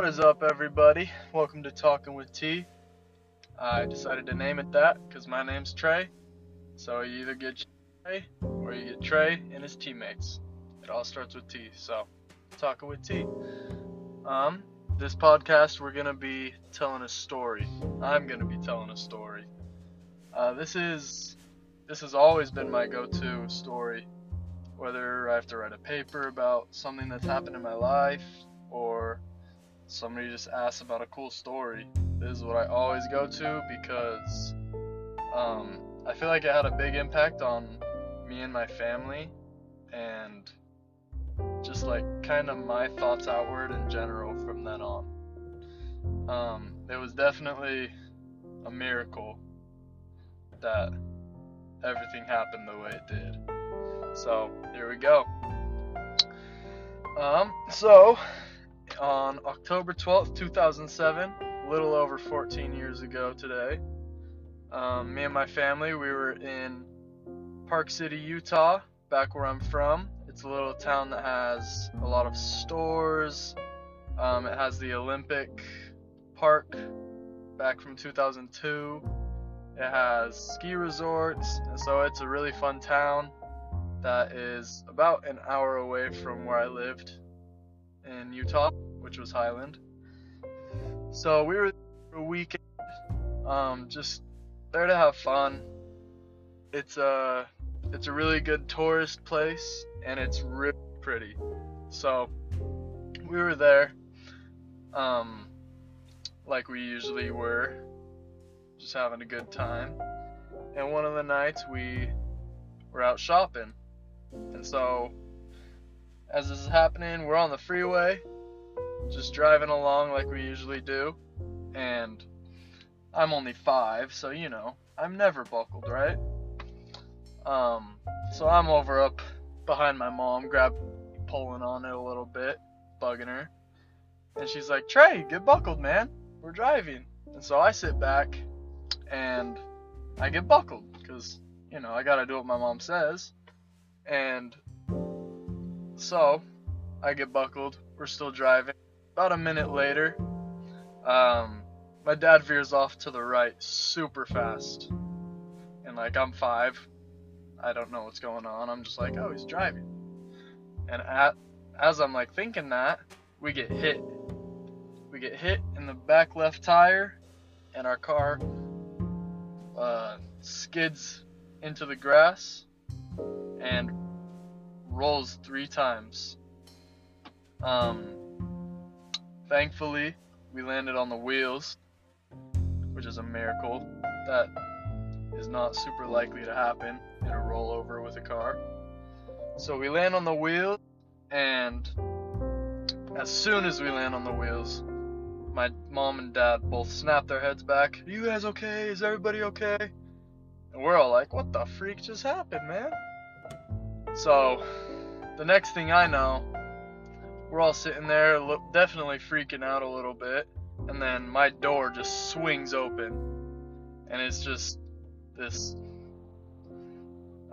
What is up, everybody? Welcome to Talking with T. I decided to name it that because my name's Trey. So you either get Trey or you get Trey and his teammates. It all starts with T. So, Talking with T. Um, this podcast we're gonna be telling a story. I'm gonna be telling a story. Uh, this is this has always been my go-to story. Whether I have to write a paper about something that's happened in my life or somebody just asks about a cool story. This is what I always go to because um, I feel like it had a big impact on me and my family and just like kind of my thoughts outward in general from then on. Um, it was definitely a miracle that everything happened the way it did. So here we go. Um, so on October 12th, 2007, a little over 14 years ago today, um, me and my family, we were in Park City, Utah, back where I'm from. It's a little town that has a lot of stores. Um, it has the Olympic Park back from 2002. It has ski resorts, and so it's a really fun town that is about an hour away from where I lived in Utah, which was Highland. So we were there a weekend, um, just there to have fun. It's a it's a really good tourist place, and it's really pretty. So we were there, um, like we usually were, just having a good time. And one of the nights we were out shopping, and so as this is happening, we're on the freeway, just driving along like we usually do, and I'm only five, so you know, I'm never buckled, right? Um, so I'm over up behind my mom, grab pulling on it a little bit, bugging her. And she's like, Trey, get buckled, man. We're driving. And so I sit back and I get buckled because, you know, I gotta do what my mom says. And so I get buckled. We're still driving. About a minute later, um, my dad veers off to the right super fast. And like I'm five, I don't know what's going on. I'm just like, oh, he's driving. And at, as I'm like thinking that, we get hit. We get hit in the back left tire, and our car uh, skids into the grass and rolls three times. Um, thankfully, we landed on the wheels, which is a miracle. That is not super likely to happen in a rollover with a car. So we land on the wheels, and as soon as we land on the wheels, my mom and dad both snap their heads back. Are you guys okay? Is everybody okay? And we're all like, what the freak just happened, man? So, the next thing I know, we're all sitting there, lo- definitely freaking out a little bit, and then my door just swings open, and it's just this.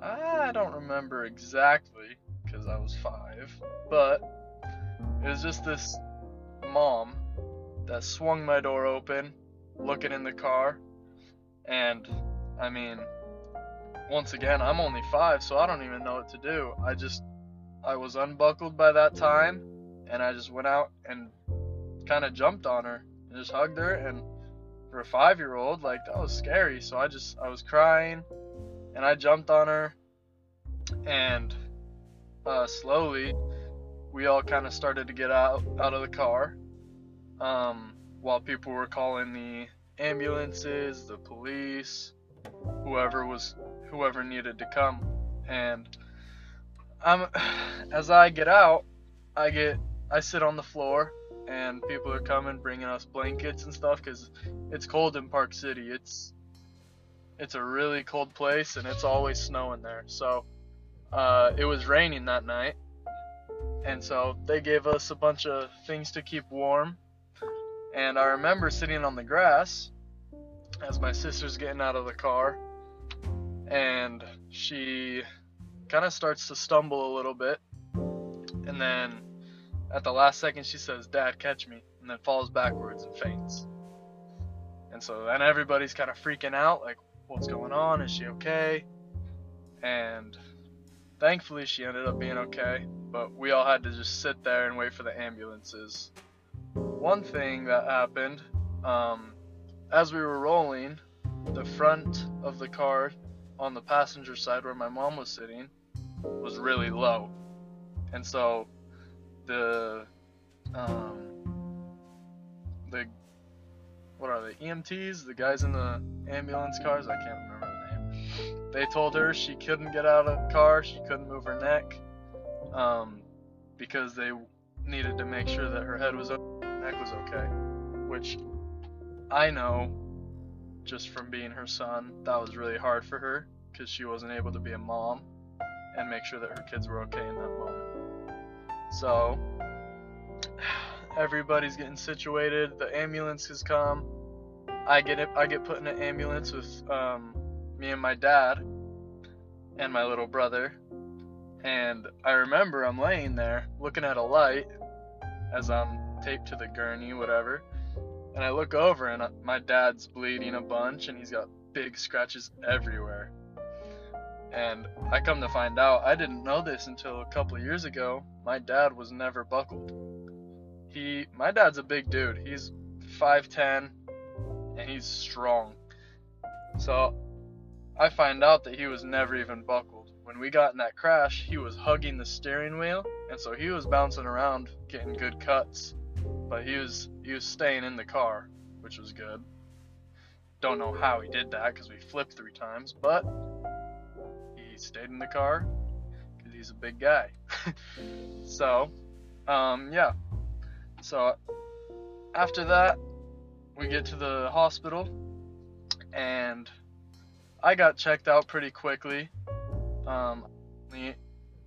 I don't remember exactly because I was five, but it was just this mom that swung my door open, looking in the car, and I mean, once again, I'm only five, so I don't even know what to do. I just, I was unbuckled by that time, and I just went out and kind of jumped on her and just hugged her. And for a five year old, like, that was scary. So I just, I was crying, and I jumped on her, and uh, slowly, we all kind of started to get out, out of the car. Um, while people were calling the ambulances, the police, whoever was whoever needed to come and I'm as I get out I get I sit on the floor and people are coming bringing us blankets and stuff cuz it's cold in Park City. It's it's a really cold place and it's always snowing there. So uh, it was raining that night. And so they gave us a bunch of things to keep warm. And I remember sitting on the grass as my sister's getting out of the car. And she kind of starts to stumble a little bit. And then at the last second she says dad catch me and then falls backwards and faints. And so then everybody's kind of freaking out, like, what's going on? Is she okay? And thankfully, she ended up being okay, but we all had to just sit there and wait for the ambulances. One thing that happened, um, as we were rolling, the front of the car on the passenger side where my mom was sitting was really low. And so the um, the what are they EMTs the guys in the ambulance cars? I can't remember the name. They told her she couldn't get out of the car. She couldn't move her neck um, because they needed to make sure that her head was neck was okay which I know just from being her son that was really hard for her because she wasn't able to be a mom and make sure that her kids were okay in that moment so everybody's getting situated. The ambulance has come. I get it. I get put in an ambulance with um, me and my dad and my little brother. And I remember I'm laying there looking at a light as I'm taped to the gurney, whatever. And I look over and uh, my dad's bleeding a bunch and he's got big scratches everywhere. And I come to find out, I didn't know this until a couple years ago. My dad was never buckled. He, my dad's a big dude. He's 5'10 and he's strong. So I find out that he was never even buckled. When we got in that crash, he was hugging the steering wheel, and so he was bouncing around getting good cuts. But he was he was staying in the car, which was good. Don't know how he did that because we flipped three times, but he stayed in the car because he's a big guy. so, um, yeah. So after that, we get to the hospital, and I got checked out pretty quickly. Um,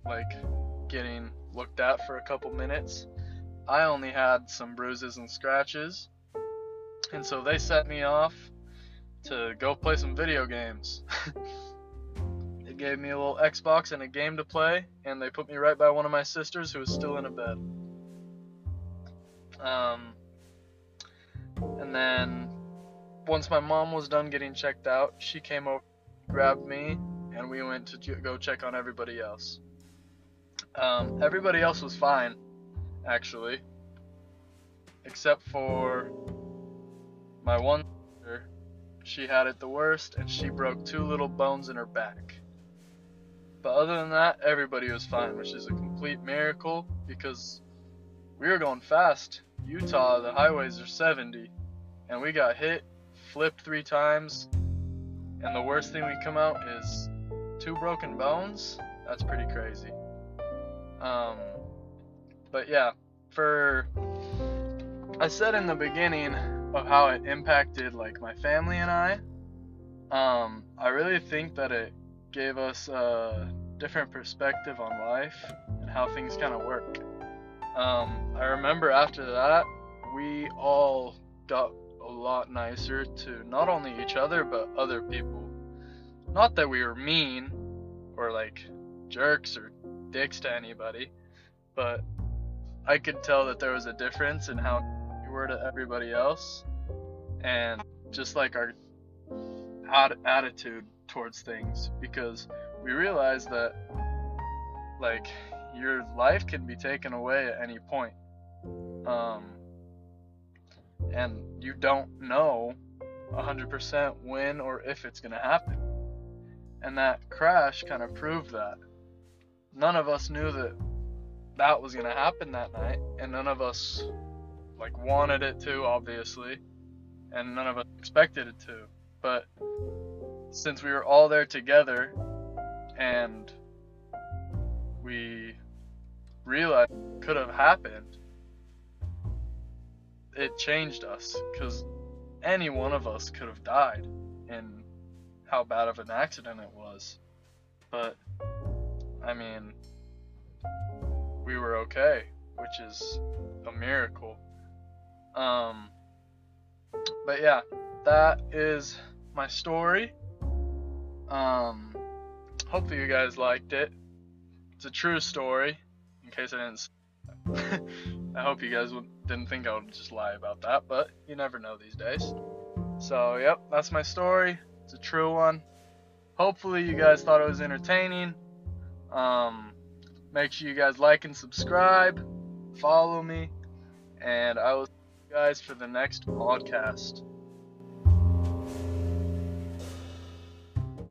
like getting looked at for a couple minutes. I only had some bruises and scratches, and so they set me off to go play some video games. gave me a little Xbox and a game to play, and they put me right by one of my sisters who was still in a bed. Um, and then once my mom was done getting checked out, she came over, grabbed me, and we went to go check on everybody else. Um, everybody else was fine, actually, except for my one sister. She had it the worst, and she broke two little bones in her back. But other than that, everybody was fine, which is a complete miracle because we were going fast. Utah, the highways are 70, and we got hit, flipped three times, and the worst thing we come out is two broken bones. That's pretty crazy. Um, but yeah, for I said in the beginning of how it impacted like my family and I. Um, I really think that it gave us a different perspective on life and how things kind of work. Um, I remember after that, we all got a lot nicer to not only each other but other people. Not that we were mean or like jerks or dicks to anybody, but I could tell that there was a difference in how we were to everybody else and just like our attitude towards things because we realize that like your life can be taken away at any point. Um, and you don't know 100% when or if it's going to happen. And that crash kind of proved that. None of us knew that that was going to happen that night and none of us like wanted it to obviously and none of us expected it to. But since we were all there together and we realized could have happened, it changed us because any one of us could have died in how bad of an accident it was. But, I mean, we were okay, which is a miracle. Um, but yeah, that is my story. Um, hopefully you guys liked it. It's a true story, in case I didn't. I hope you guys didn't think I would just lie about that, but you never know these days. So, yep, that's my story. It's a true one. Hopefully, you guys thought it was entertaining. Um, make sure you guys like and subscribe, follow me, and I will see you guys for the next podcast.